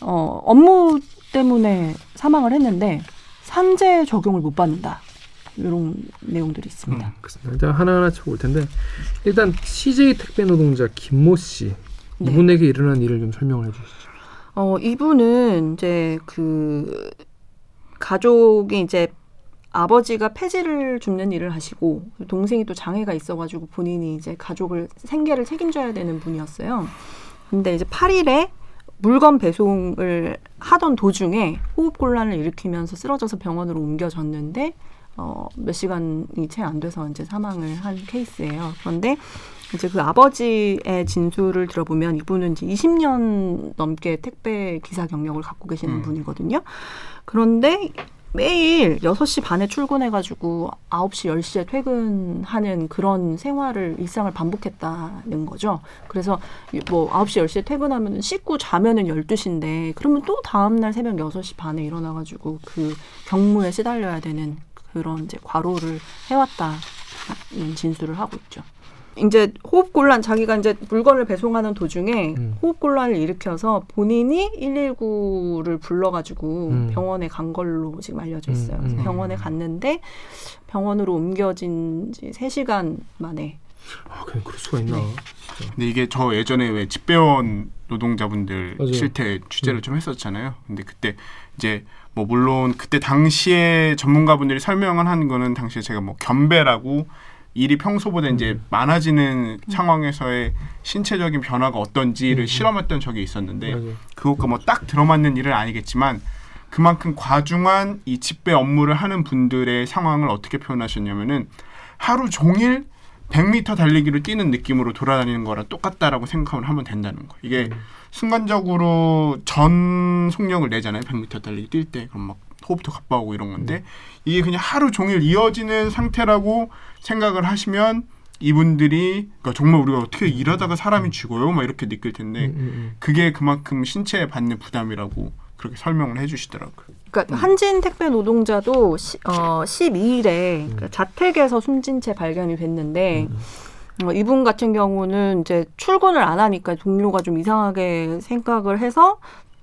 어, 업무 때문에 사망을 했는데 산재 적용을 못 받는다. 이런 내용들이 있습니다. 음, 그렇습니다. 일단 하나하나 쳐볼 텐데 일단 CJ 택배 노동자 김모 씨 네. 이분에게 일어난 일을 좀 설명을 해주시죠. 어, 이분은 이제 그 가족이 이제 아버지가 폐지를 줍는 일을 하시고 동생이 또 장애가 있어가지고 본인이 이제 가족을 생계를 책임져야 되는 분이었어요. 근데 이제 8일에 물건 배송을 하던 도중에 호흡 곤란을 일으키면서 쓰러져서 병원으로 옮겨졌는데 어, 몇 시간이 채 안 돼서 이제 사망을 한 케이스예요. 그런데 이제 그 아버지의 진술을 들어보면 이분은 이제 20년 넘게 택배 기사 경력을 갖고 계시는 음. 분이거든요. 그런데 매일 6시 반에 출근해가지고 9시, 10시에 퇴근하는 그런 생활을, 일상을 반복했다는 거죠. 그래서 뭐 9시, 10시에 퇴근하면 씻고 자면은 12시인데, 그러면 또 다음날 새벽 6시 반에 일어나가지고 그 경무에 시달려야 되는 그런 이제 과로를 해왔다는 진술을 하고 있죠. 이제 호흡 곤란 자기가 이제 물건을 배송하는 도중에 음. 호흡 곤란을 일으켜서 본인이 119를 불러가지고 음. 병원에 간 걸로 지금 알려져 있어요. 음, 음. 그래서 병원에 갔는데 병원으로 옮겨진 지 3시간 만에 아, 그냥 그럴 수가 있나? 근데 이게 저 예전에 왜 집배원 노동자분들 맞아요. 실태 취재를 음. 좀 했었잖아요. 근데 그때 이제 뭐 물론 그때 당시에 전문가분들이 설명을 하는 거는 당시에 제가 뭐 겸배라고 일이 평소보다 이제 음. 많아지는 상황에서의 신체적인 변화가 어떤지를 음. 실험했던 적이 있었는데. 그것과 뭐 딱 들어맞는 일은 아니겠지만 그만큼 과중한 이 집배 업무를 하는 분들의 상황을 어떻게 표현하셨냐면은 하루 종일 100m 달리기를 뛰는 느낌으로 돌아다니는 거랑 똑같다라고 생각을 하면 된다는 거. 이게 음. 순간적으로 전 속력을 내잖아요. 100m 달리기 뛸 때. 그럼 막 호흡도 가빠오고 이런 건데 이게 그냥 하루 종일 이어지는 상태라고 생각을 하시면 이분들이 그러니까 정말 우리가 어떻게 일하다가 사람이 죽어요? 막 이렇게 느낄 텐데 음, 음, 그게 그만큼 신체에 받는 부담이라고 그렇게 설명을 해주시더라고요. 그러니까 한진 택배 노동자도 시, 어, 12일에 음. 그 자택에서 숨진 채 발견이 됐는데 어, 이분 같은 경우는 이제 출근을 안 하니까 동료가 좀 이상하게 생각을 해서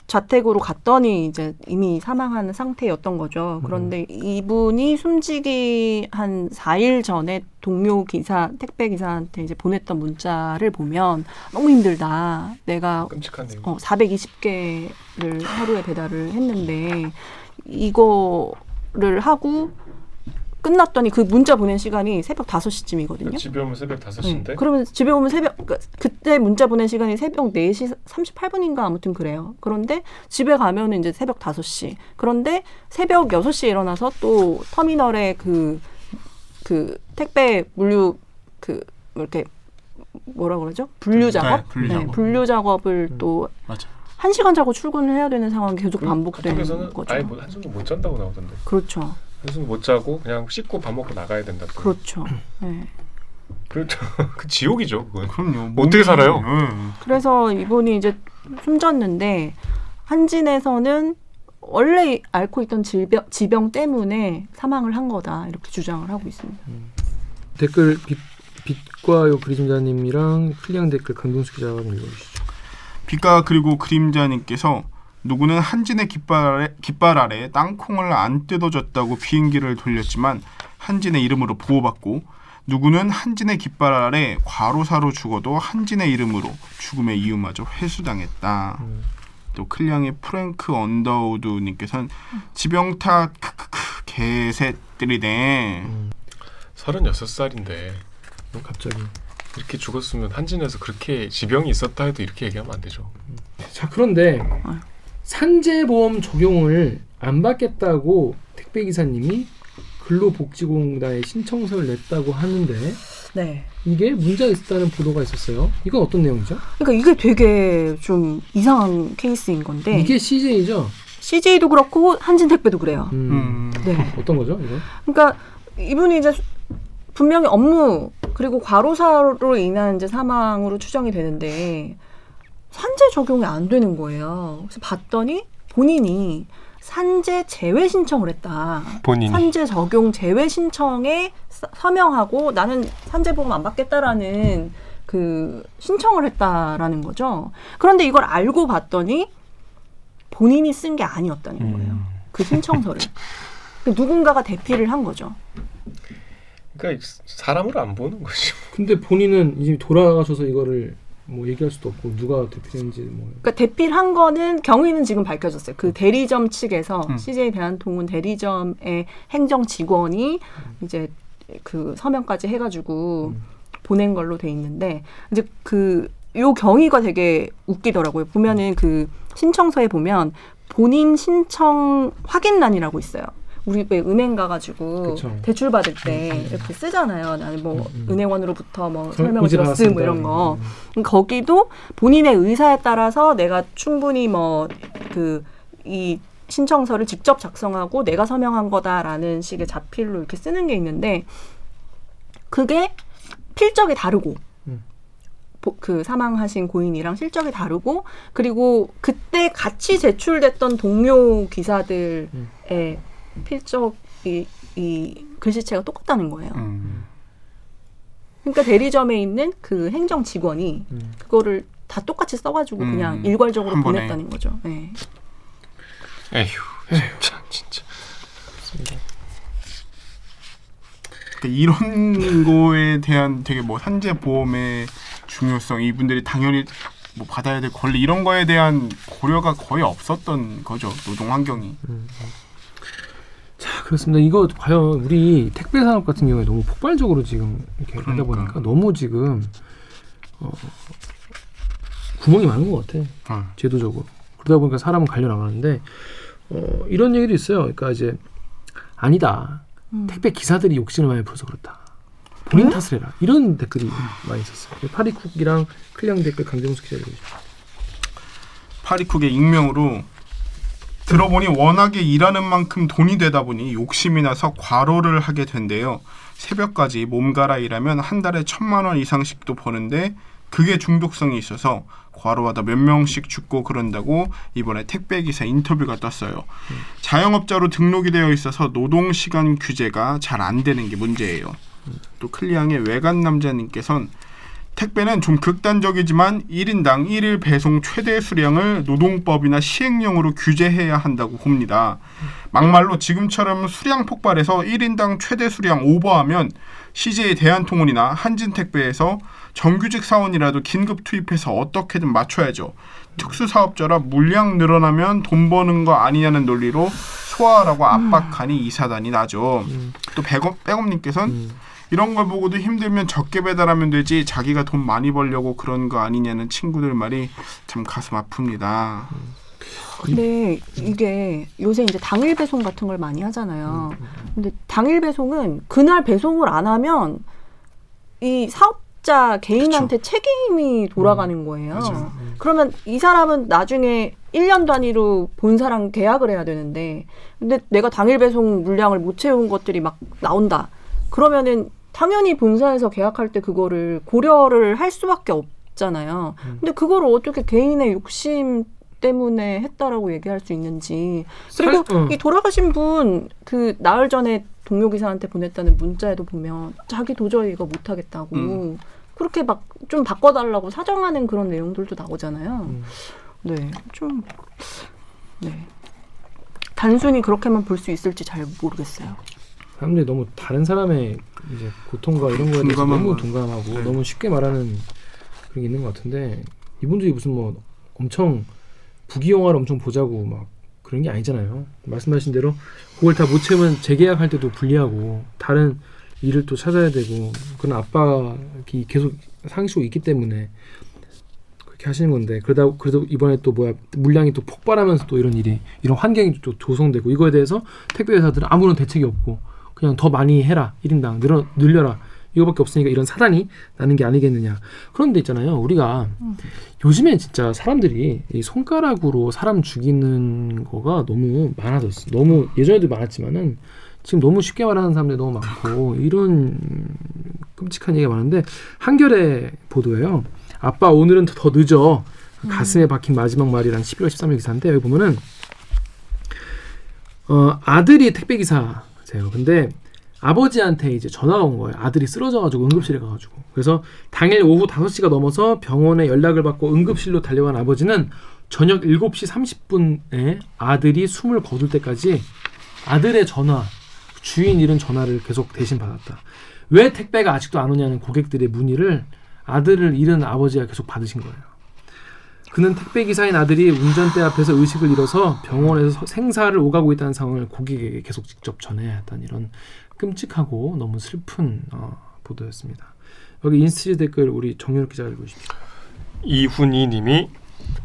자택으로 갔더니 이제 이미 사망한 상태였던 거죠. 그런데 이분이 숨지기 한 4일 전에 동료 기사, 택배 기사한테 이제 보냈던 문자를 보면 너무 힘들다. 내가 끔찍하네요. 어, 420개를 하루에 배달을 했는데 이거를 하고 끝났더니 그 문자 보낸 시간이 새벽 5시쯤이거든요. 집에 오면 새벽 네. 5시인데 그러면 집에 오면 새벽 그러니까 그때 문자 보낸 시간이 새벽 4시 38분인가 아무튼 그래요. 그런데 집에 가면은 이제 새벽 5시. 그런데 새벽 6시에 일어나서 또 터미널에 그, 그 택배 물류 그 이렇게 뭐라 그러죠? 분류 작업? 네, 분류 네, 작업. 분류 작업을 음. 또 맞아. 한 시간 자고 출근을 해야 되는 상황이 계속 그- 반복되는 거죠. 아예 뭐 한숨도 못 잔다고 나오던데. 그렇죠. 한숨 못 자고 그냥 씻고 밥 먹고 나가야 된다. 그렇죠. (clears throat) 네. 그렇죠. (laughs) 그 지옥이죠. 그건. 그럼요. 뭐 어떻게 살아요? 응. 그래서 이분이 이제 숨졌는데 한진에서는 원래 앓고 있던 질병, 지병 때문에 사망을 한 거다 이렇게 주장을 하고 있습니다. 댓글 빛, 빛과 요 그리심자님이랑 클리앙 댓글 강동수 기자가 좀 읽어주시죠. 빛과 그리고 그림자님께서 누구는 한진의 깃발 아래, 깃발 아래 땅콩을 안 뜯어줬다고 비행기를 돌렸지만 한진의 이름으로 보호받고 누구는 한진의 깃발 아래 과로사로 죽어도 한진의 이름으로 죽음의 이유마저 회수당했다. 음. 또 클리앙의 프랭크 언더우드님께서는 지병타 크크크 개새들이네. 음. 36살인데 갑자기. 이렇게 죽었으면 한진에서 그렇게 지병이 있었다 해도 이렇게 얘기하면 안 되죠. 자 그런데 아유. 산재보험 적용을 안 받겠다고 택배 기사님이 근로복지공단에 신청서를 냈다고 하는데 네. 이게 문제가 있었다는 보도가 있었어요. 이건 어떤 내용이죠? 그러니까 이게 되게 좀 이상한 케이스인 건데 이게 CJ죠. CJ도 그렇고 한진택배도 그래요. 음. 음. 네. 어떤 거죠? 이거? 그러니까 이분이 이제 수- 분명히 업무 그리고 과로사로 인한 이제 사망으로 추정이 되는데 산재 적용이 안 되는 거예요. 그래서 봤더니 본인이 산재 제외 신청을 했다. 본인이 산재 적용 제외 신청에 서- 서명하고 나는 산재 보험 안 받겠다라는 그 신청을 했다라는 거죠. 그런데 이걸 알고 봤더니 본인이 쓴 게 아니었다는 거예요. 음. 그 신청서를. (laughs) 그 누군가가 대피를 한 거죠. 그러니까 사람을 안 보는 거죠. 근데 본인은 이제 돌아가셔서 이거를 뭐 얘기할 수도 없고 누가 대표했는지 뭐 그러니까 대피를 한 거는 경위는 지금 밝혀졌어요. 그 대리점 측에서 음. CJ 대한통운 대리점의 행정 직원이 이제 그 서명까지 해가지고 음. 보낸 걸로 돼 있는데 이제 그 요 경위가 되게 웃기더라고요. 보면은 그 신청서에 보면 본인 신청 확인란이라고 있어요. 우리 왜 은행 가가지고 그쵸. 대출 받을 때 음, 음. 이렇게 쓰잖아요. 나는 뭐 음, 음. 은행원으로부터 뭐 설- 설명을 들었음 뭐. 이런 거. 음. 음, 거기도 본인의 의사에 따라서 내가 충분히 뭐 그 이 신청서를 직접 작성하고 내가 서명한 거다라는 식의 자필로 이렇게 쓰는 게 있는데 그게 필적이 다르고 음. 보- 그 사망하신 고인이랑 실적이 다르고 그리고 그때 같이 제출됐던 동료 기사들의 음. 필적 이 이 글씨체가 똑같다는 거예요. 음. 그러니까 대리점에 있는 그 행정 직원이 음. 그거를 다 똑같이 써가지고 음, 그냥 일괄적으로 한 번에. 보냈다는 거죠. 네. 에휴, 참 진짜. 그러니까 이런 거에 대한 되게 뭐 산재 보험의 중요성 이분들이 당연히 뭐 받아야 될 권리 이런 거에 대한 고려가 거의 없었던 거죠 노동 환경이 자 그렇습니다. 이거 과연 우리 택배 산업 같은 경우에 너무 폭발적으로 지금 이렇게 하다 그러니까. 보니까 너무 지금 어, 구멍이 많은 것 같아. 어. 제도적으로 그러다 보니까 사람은 갈려 나가는데 어, 이런 얘기도 있어요. 그러니까 이제 아니다. 음. 택배 기사들이 욕심을 많이 부려서 그렇다. 본인 탓을 해라. 이런 댓글이 많이 있었어요. 파리쿡이랑 클리앙 댓글 강정수 기자들이 파리쿡의 익명으로 들어보니 워낙에 일하는 만큼 돈이 되다 보니 욕심이 나서 과로를 하게 된대요. 새벽까지 몸가라 일하면 한 달에 천만 원 이상씩도 버는데 그게 중독성이 있어서 과로하다 몇 명씩 죽고 그런다고 이번에 택배 기사 인터뷰가 떴어요. 자영업자로 등록이 되어 있어서 노동 시간 규제가 잘 안 되는 게 문제예요. 또 클리앙의 외간 남자님께선 택배는 좀 극단적이지만 1인당 1일 배송 최대 수량을 노동법이나 시행령으로 규제해야 한다고 봅니다. 막말로 지금처럼 수량 폭발해서 1인당 최대 수량 오버하면 CJ 대한통운이나 한진택배에서 정규직 사원이라도 긴급 투입해서 어떻게든 맞춰야죠. 특수사업자라 물량 늘어나면 돈 버는 거 아니냐는 논리로 소화하라고 압박하니 이사단이 나죠. 또 백업, 백업님께서는 음. 이런 걸 보고도 힘들면 적게 배달하면 되지 자기가 돈 많이 벌려고 그런 거 아니냐는 친구들 말이 참 가슴 아픕니다. 근데 이게 요새 이제 당일 배송 같은 걸 많이 하잖아요. 근데 당일 배송은 그날 배송을 안 하면 이 사업자 개인한테 책임이 돌아가는 거예요. 맞아요. 그러면 이 사람은 나중에 1년 단위로 본사랑 계약을 해야 되는데 근데 내가 당일 배송 물량을 못 채운 것들이 막 나온다. 그러면은 당연히 본사에서 계약할 때 그거를 고려를 할 수밖에 없잖아요. 근데 그거를 어떻게 개인의 욕심 때문에 했다라고 얘기할 수 있는지 그리고 살- 어. 이 돌아가신 분 그 나흘 전에 동료 기사한테 보냈다는 문자에도 보면 자기 도저히 이거 못 하겠다고 음. 그렇게 막 좀 바꿔달라고 사정하는 그런 내용들도 나오잖아요. 음. 네, 좀 네. 단순히 그렇게만 볼 수 있을지 잘 모르겠어요. 사람들이 너무 다른 사람의 이제 고통과 이런 거에 대해서 너무 거. 동감하고 네. 너무 쉽게 말하는 그런 게 있는 것 같은데 이분들이 무슨 뭐 엄청 부귀영화를 엄청 보자고 막 그런 게 아니잖아요. 말씀하신 대로 그걸 다 못 채우면 재계약할 때도 불리하고 다른 일을 또 찾아야 되고 그런 압박이 계속 상시고 있기 때문에 그렇게 하시는 건데 그러다 그래도 이번에 또 뭐야 물량이 또 폭발하면서 또 이런 일이 이런 환경이 또 조성되고 이거에 대해서 택배 회사들은 아무런 대책이 없고 그냥 더 많이 해라 1인당. 늘어 늘려라. 이거밖에 없으니까 이런 사단이 나는 게 아니겠느냐. 그런데 있잖아요. 우리가 요즘에 진짜 사람들이 이 손가락으로 사람 죽이는 거가 너무 많아졌어. 너무 예전에도 많았지만은 지금 너무 쉽게 말하는 사람들이 너무 많고 이런 끔찍한 얘기가 많은데 한겨레 보도예요. 아빠 오늘은 더 늦어. 가슴에 박힌 마지막 말이란 11월 13일 기사인데 여기 보면은 어, 아들이 택배 기사 세요. 근데 아버지한테 이제 전화가 온 거예요. 아들이 쓰러져가지고 응급실에 가가지고. 그래서 당일 오후 5시가 넘어서 병원에 연락을 받고 응급실로 달려간 아버지는 저녁 7시 30분에 아들이 숨을 거둘 때까지 아들의 전화, 주인 잃은 전화를 계속 대신 받았다. 왜 택배가 아직도 안 오냐는 고객들의 문의를 아들을 잃은 아버지가 계속 받으신 거예요. 그는 택배 기사인 아들이 운전대 앞에서 의식을 잃어서 병원에서 서- 생사를 오가고 있다는 상황을 고객에게 계속 직접 전해야 했다는 이런 끔찍하고 너무 슬픈 어, 보도였습니다. 여기 인스티 댓글 우리 정윤욱 기자 읽어주십시오. 이훈이 님이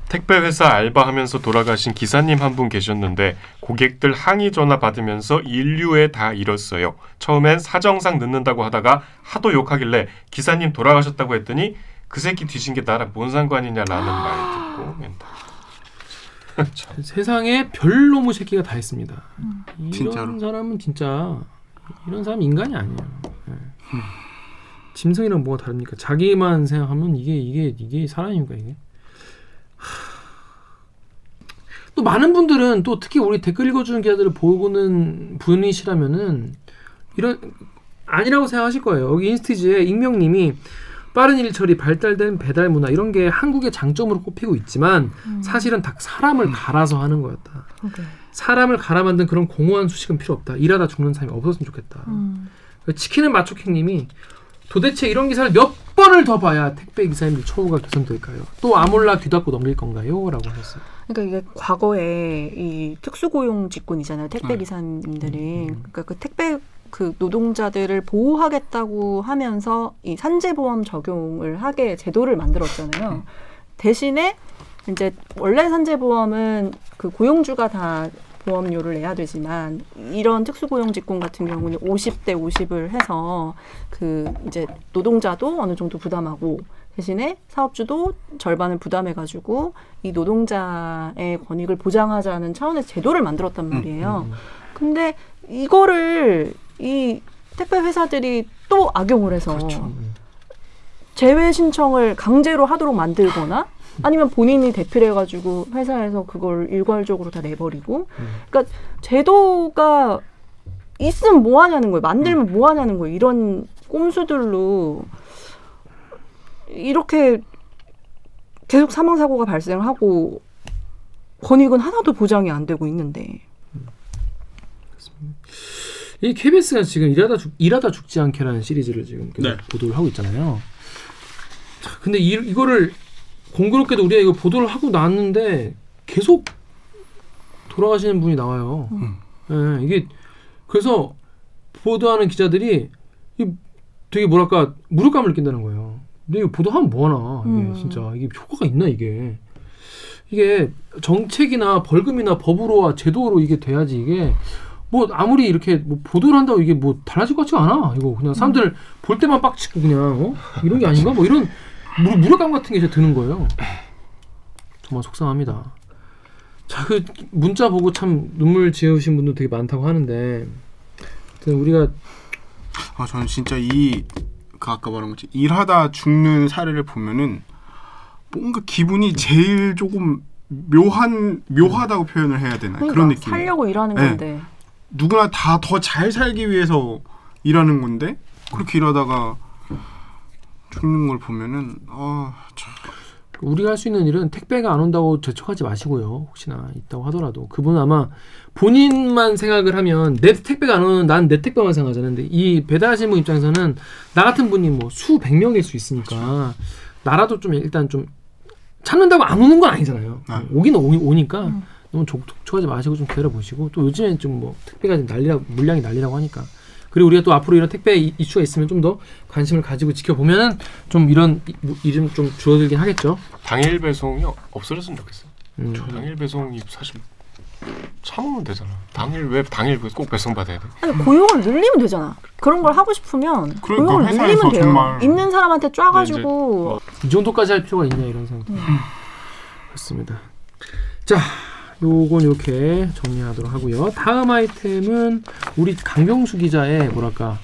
택배 회사 알바하면서 돌아가신 기사님 한 분 계셨는데 고객들 항의 전화 받으면서 인류에 다 잃었어요. 처음엔 사정상 늦는다고 하다가 하도 욕하길래 기사님 돌아가셨다고 했더니 그 새끼 뒤진 게 나랑 뭔 상관이냐라는 말 듣고 멘탈. 참. 세상에 별 놈의 새끼가 다 있습니다. 이런 진짜로. 사람은 진짜 이런 사람 인간이 아니에요. 예. 짐승이랑 뭐가 다릅니까? 자기만 생각하면 이게 이게 이게 사람입니까 이게? 하. 또 많은 분들은 또 특히 우리 댓글 읽어주는 기자들을 보고는 분이시라면은 이런 아니라고 생각하실 거예요. 여기 인스티즈에 익명님이 빠른 일 처리, 발달된 배달 문화 이런 게 한국의 장점으로 꼽히고 있지만 사실은 다 사람을 갈아서 하는 거였다. 사람을 갈아 만든 그런 공허한 수식은 필요 없다. 일하다 죽는 사람이 없었으면 좋겠다. 음. 치킨은 마초킹님이 도대체 이런 기사를 몇 번을 더 봐야 택배 기사님들 처우가 개선될까요? 또 아몰라 뒤닫고 넘길 건가요? 라고 하셨어요. 그러니까 이게 과거에 이 특수고용 직군이잖아요. 택배 네. 기사님들이 그러니까 그 택배 그 노동자들을 보호하겠다고 하면서 이 산재보험 적용을 하게 제도를 만들었잖아요. 대신에 이제 원래 산재보험은 그 고용주가 다 보험료를 내야 되지만 이런 특수고용 직군 같은 경우는 50대 50을 해서 그 이제 노동자도 어느 정도 부담하고 대신에 사업주도 절반을 부담해가지고 이 노동자의 권익을 보장하자는 차원에서 제도를 만들었단 말이에요. 근데 이거를 이 택배 회사들이 또 악용을 해서 제외 신청을 강제로 하도록 만들거나 아니면 본인이 대필해 가지고 회사에서 그걸 일괄적으로 다 내버리고 그러니까 제도가 있으면 뭐 하냐는 거예요. 만들면 뭐 하냐는 거예요. 이런 꼼수들로 이렇게 계속 사망 사고가 발생하고 권익은 하나도 보장이 안 되고 있는데 이 KBS가 지금 일하다 죽 일하다 죽지 않게라는 시리즈를 지금 계속 네. 보도를 하고 있잖아요. 자, 근데 이, 이거를 공교롭게도 우리가 이거 보도를 하고 나왔는데 계속 돌아가시는 분이 나와요. 예, 이게 그래서 보도하는 기자들이 이 되게 뭐랄까 무력감을 느낀다는 거예요. 근데 이거 보도하면 뭐하나 이게 음. 진짜 이게 효과가 있나 이게 이게 정책이나 벌금이나 법으로와 제도로 이게 돼야지 이게 뭐 아무리 이렇게 뭐 보도를 한다고 이게 뭐 달라질 것 같지가 않아. 이거 그냥 사람들 볼 때만 빡치고 그냥 어? 이런 게 아닌가? 뭐 이런 무, 무력감 같은 게 이제 드는 거예요. 정말 속상합니다. 자 그 문자 보고 참 눈물 지으신 분도 되게 많다고 하는데 우리가 아 저는 진짜 이 그 아까 말한 거지. 일하다 죽는 사례를 보면은 뭔가 기분이 제일 조금 묘한 묘하다고 표현을 해야 되나? 그러니까 그런 느낌. 살려고 일하는 네. 건데 누구나 다 더 잘 살기 위해서 일하는 건데 그렇게 일하다가 죽는 걸 보면은 아 참. 우리가 할 수 있는 일은 택배가 안 온다고 재촉하지 마시고요. 혹시나 있다고 하더라도 그분은 아마 본인만 생각을 하면 내 택배가 안 오는 난 내 택배만 생각하잖아요. 근데 이 배달하시는 분 입장에서는 나 같은 분이 뭐 수백 명일 수 있으니까 나라도 좀 일단 좀 찾는다고 안 오는 건 아니잖아요. 네. 오긴 오, 오니까 너무 족촉하지 마시고 좀 기다려 보시고 또 요즘엔 좀 뭐 택배가 좀 난리라 물량이 난리라고 하니까 그리고 우리가 또 앞으로 이런 택배 이- 이슈가 있으면 좀 더 관심을 가지고 지켜보면은 좀 이런 이- 뭐 일은 좀 줄어들긴 하겠죠. 당일 배송이 없어졌으면 좋겠어요. 음. 당일 배송이 사실 참으면 되잖아. 당일 왜 당일 꼭 배송 받아야 돼? 아니 고용을 늘리면 되잖아. 그런 걸 하고 싶으면 그러니까 고용을 늘리면 돼요. 정말- 있는 사람한테 쫙가지고 이 정도까지 할 필요가 있냐 이런 생각. 그렇습니다. 자, 요건 이렇게 정리하도록 하고요. 다음 아이템은 우리 강병수 기자의 뭐랄까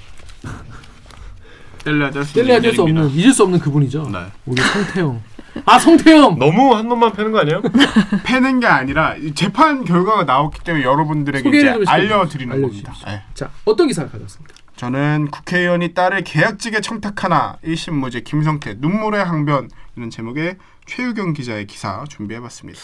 뗄래야 뗄수 뗄래야 뗄수 없는 잊을 수 없는 그분이죠. 네. 우리 성태형. 아 성태형. 너무 한 놈만 패는 거 아니에요? (laughs) 패는 게 아니라 이 재판 결과가 나왔기 때문에 여러분들에게 소개를 이제 좀. 알려드리는 겁니다. 알려주십시오. 네. 자, 어떤 기사를 가져왔습니까? 저는 국회의원이 딸을 계약직에 청탁하나 1심 무죄 김성태 눈물의 항변 이런 제목의 최유경 기자의 기사 준비해봤습니다.